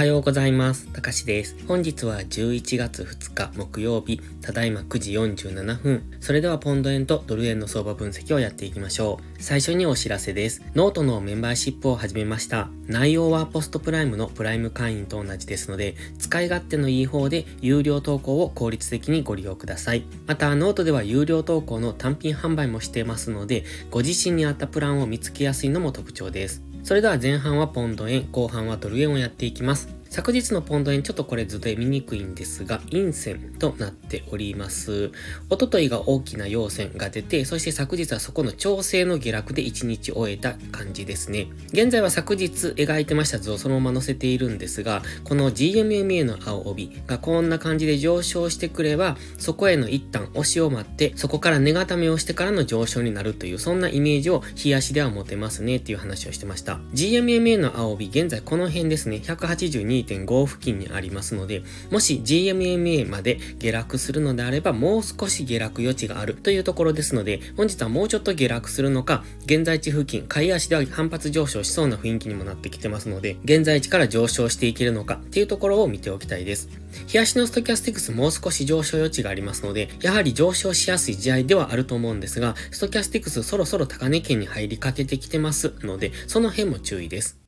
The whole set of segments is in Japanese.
はようございます。たかしです。本日は11月2日木曜日、ただいま9時47分。それではポンド円とドル円の相場分析をやっていきましょう。最初にお知らせです。ノートのメンバーシップを始めました。内容は PostPrime のプライム会員と同じですので、使い勝手のいい方で有料投稿を効率的にご利用ください。また、ノートでは有料投稿の単品販売もしていますので、ご自身に合ったプランを見つけやすいのも特徴です。それでは前半はポンド円、後半はドル円をやっていきます。昨日のポンド円ちょっとこれ図で見にくいんですが、陰線となっております。おとといが大きな陽線が出て、そして昨日はそこの調整の下落で1日終えた感じですね。現在は昨日描いてました図をそのまま載せているんですが、この GMMA の青帯がこんな感じで上昇してくれば、そこへの一旦押しを待って、そこから値固めをしてからの上昇になるという、そんなイメージを冷やしでは持てますねっていう話をしてました。GMMA の青帯、現在この辺ですね、182 2.5付近にありますので、もし GMMA まで下落するのであれば、もう少し下落余地があるというところですので、本日はもうちょっと下落するのか、現在地付近、買い足では反発上昇しそうな雰囲気にもなってきてますので、現在地から上昇していけるのかっていうところを見ておきたいです。日足のストキャスティクスもう少し上昇余地がありますので、やはり上昇しやすい試合ではあると思うんですが、ストキャスティクスそろそろ高値圏に入りかけてきてますので、その辺も注意です。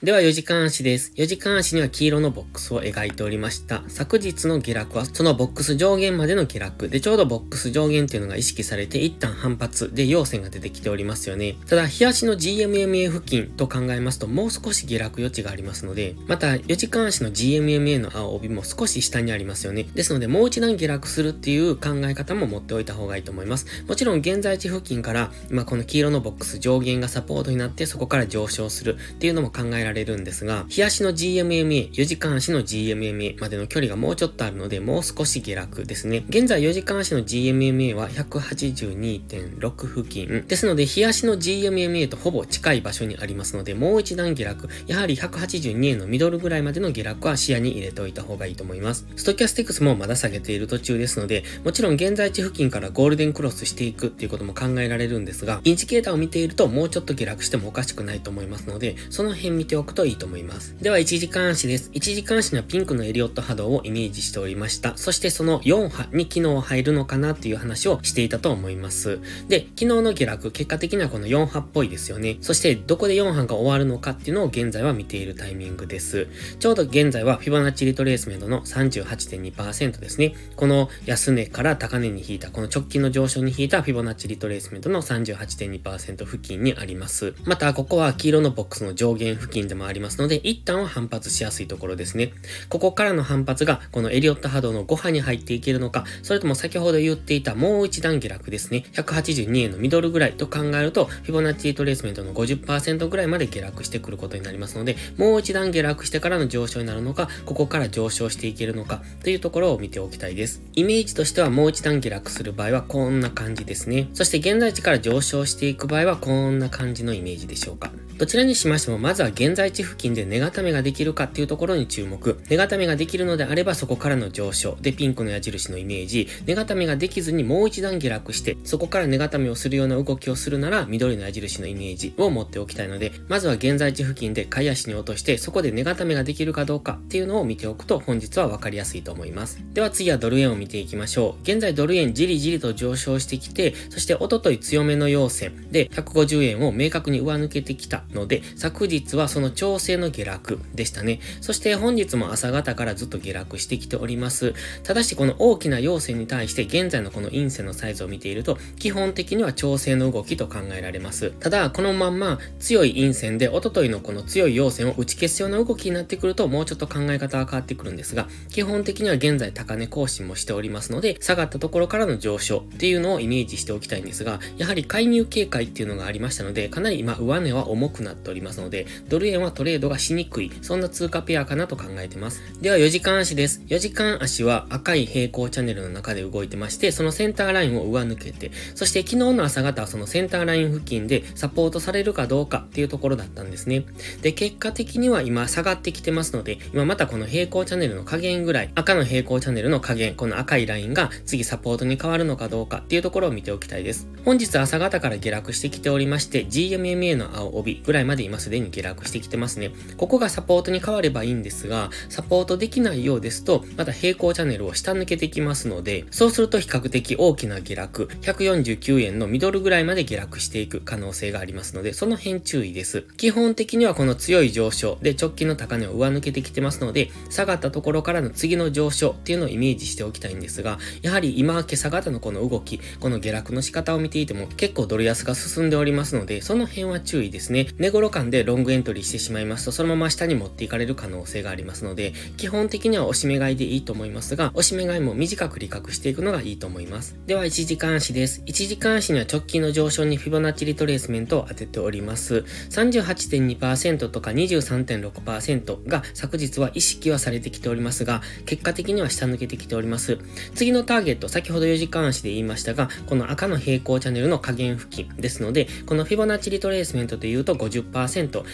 では4時間足です。4時間足には黄色のボックスを描いておりました。昨日の下落はそのボックス上限までの下落でちょうどボックス上限っていうのが意識されて一旦反発で陽線が出てきておりますよね。ただ、日足の GMMA 付近と考えますともう少し下落余地がありますので、また4時間足の GMMA の青帯も少し下にありますよね。ですのでもう一段下落するっていう考え方も持っておいた方がいいと思います。もちろん現在地付近から今この黄色のボックス上限がサポートになってそこから上昇するっていうのも考えられられるんですが、日足の GMMA、4時間足の GMMA までの距離がもうちょっとあるので、もう少し下落ですね。現在4時間足の GMMA は182.6付近。ですので、日足の GMMA とほぼ近い場所にありますので、もう一段下落。やはり182円のミドルぐらいまでの下落は視野に入れておいた方がいいと思います。ストキャスティクスもまだ下げている途中ですので、もちろん現在地付近からゴールデンクロスしていくっていうことも考えられるんですが、インジケーターを見ているともうちょっと下落してもおかしくないと思いますので、その辺見ておくといいと思います。では、1時間足です。1時間足にはピンクのエリオット波動をイメージしておりました。そしてその4波に機能入るのかなっていう話をしていたと思います。で、昨日の下落、結果的にはこの4波っぽいですよね。そして、どこで4波が終わるのかっていうのを現在は見ているタイミングです。ちょうど現在はフィボナッチリトレースメントの38.2%ですね。この安値から高値に引いた、この直近の上昇に引いたフィボナッチリトレースメントの38.2%付近にあります。また、ここは黄色のボックスの上限付近でもありますので、一旦は反発しやすいところですね。ここからの反発が、このエリオット波動の5波に入っていけるのか、それとも先ほど言っていたもう一段下落ですね。182円のミドルぐらいと考えると、フィボナッチトレースメントの50%ぐらいまで下落してくることになりますので、もう一段下落してからの上昇になるのか、ここから上昇していけるのか、というところを見ておきたいです。イメージとしてはもう一段下落する場合はこんな感じですね。そして現在地から上昇していく場合はこんな感じのイメージでしょうか。どちらにしましても、まずは現在地付近で値固めができるかっていうところに注目。値固めができるのであれば、そこからの上昇。で、ピンクの矢印のイメージ。値固めができずにもう一段下落して、そこから値固めをするような動きをするなら、緑の矢印のイメージを持っておきたいので、まずは現在地付近で買い足に落として、そこで値固めができるかどうかっていうのを見ておくと、本日は分かりやすいと思います。では次はドル円を見ていきましょう。現在ドル円じりじりと上昇してきて、そしておととい強めの陽線で150円を明確に上抜けてきたので、昨日はそのの調整の下落でしたね。そして本日も朝方からずっと下落してきております。ただしこの大きな陽線に対して現在のこの陰線のサイズを見ていると、基本的には調整の動きと考えられます。ただ、このまんま強い陰線で、おとといのこの強い陽線を打ち消すような動きになってくると、もうちょっと考え方は変わってくるんですが、基本的には現在高値更新もしておりますので、下がったところからの上昇っていうのをイメージしておきたいんですが、やはり介入警戒っていうのがありましたので、かなり今上値は重くなっておりますので、ドル円はトレードがしにくい、そんな通貨ペアかなと考えてます。では4時間足です。4時間足は赤い平行チャンネルの中で動いてまして、そのセンターラインを上抜けて、そして昨日の朝方はそのセンターライン付近でサポートされるかどうかっていうところだったんですね。で、結果的には今下がってきてますので、今またこの平行チャンネルの加減ぐらい、赤の平行チャンネルの加減、この赤いラインが次サポートに変わるのかどうかっていうところを見ておきたいです。本日朝方から下落してきておりまして、GMMA の青帯ぐらいまで今すでに下落してききてますね。ここがサポートに変わればいいんですが、サポートできないようですと、また平行チャンネルを下抜けてきますので、そうすると比較的大きな下落、149円のミドルぐらいまで下落していく可能性がありますので、その辺注意です。基本的にはこの強い上昇で直近の高値を上抜けてきてますので、下がったところからの次の上昇っていうのをイメージしておきたいんですが、やはり今今朝方のこの動き、この下落の仕方を見ていても結構ドル安が進んでおりますので、その辺は注意ですね。寝頃感でロングエントリーしてしまいますと、そのまま下に持っていかれる可能性がありますので、基本的には押し目買いでいいと思いますが、押し目買いも短く利確していくのがいいと思います。では、1時間足です。1時間足には直近の上昇にフィボナッチリトレースメントを当てております。38.2%とか23.6%が昨日は意識はされてきておりますが、結果的には下抜けてきております。次のターゲット、先ほど4時間足で言いましたが、この赤の平行チャンネルの下限付近ですので、このフィボナッチリトレースメントというと50%、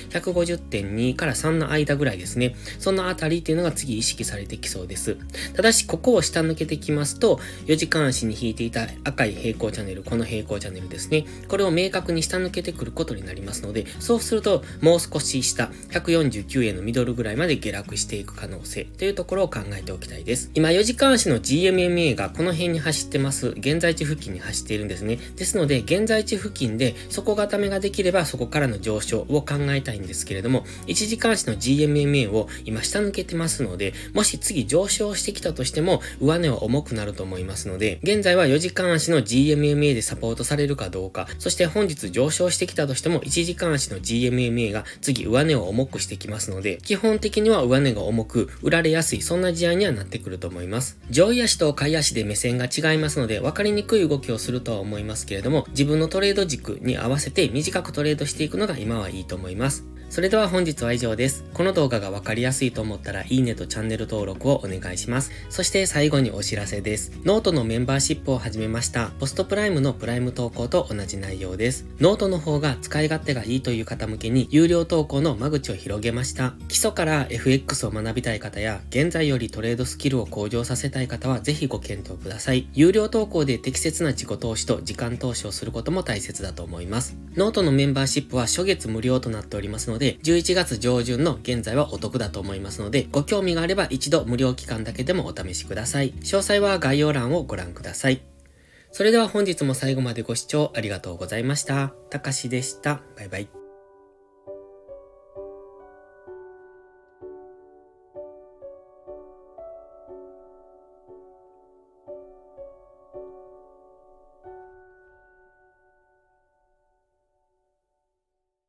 50.2から3の間ぐらいですね。そのあたりっていうのが次意識されてきそうです。ただし、ここを下抜けてきますと、4時間足に引いていた赤い平行チャンネル、この平行チャンネルですね。これを明確に下抜けてくることになりますので、そうすると、もう少し下、149円のミドルぐらいまで下落していく可能性というところを考えておきたいです。今、4時間足の GMMA がこの辺に走ってます。現在地付近に走っているんですね。ですので、現在地付近で底固めができればそこからの上昇を考えたいんですけどれども、1時間足の GMMA を今下抜けてますので、もし次上昇してきたとしても、上値は重くなると思いますので、現在は4時間足の GMMA でサポートされるかどうか、そして本日上昇してきたとしても、1時間足の GMMA が次上値を重くしてきますので、基本的には上値が重く、売られやすい、そんな試合にはなってくると思います。上位足と下位足で目線が違いますので、分かりにくい動きをするとは思いますけれども、自分のトレード軸に合わせて短くトレードしていくのが今はいいと思います。それでは本日は以上です。この動画がわかりやすいと思ったらいいねとチャンネル登録をお願いします。そして最後にお知らせです。ノートのメンバーシップを始めました。 PostPrime のプライム投稿と同じ内容です。ノートの方が使い勝手がいいという方向けに有料投稿の間口を広げました。基礎から FX を学びたい方や現在よりトレードスキルを向上させたい方はぜひご検討ください。有料投稿で適切な自己投資と時間投資をすることも大切だと思います。ノートのメンバーシップは初月無料となっておりますのでで、11月上旬の現在はお得だと思いますので、ご興味があれば一度無料期間だけでもお試しください。詳細は概要欄をご覧ください。それでは本日も最後までご視聴ありがとうございました。たかしでした。バイバイ。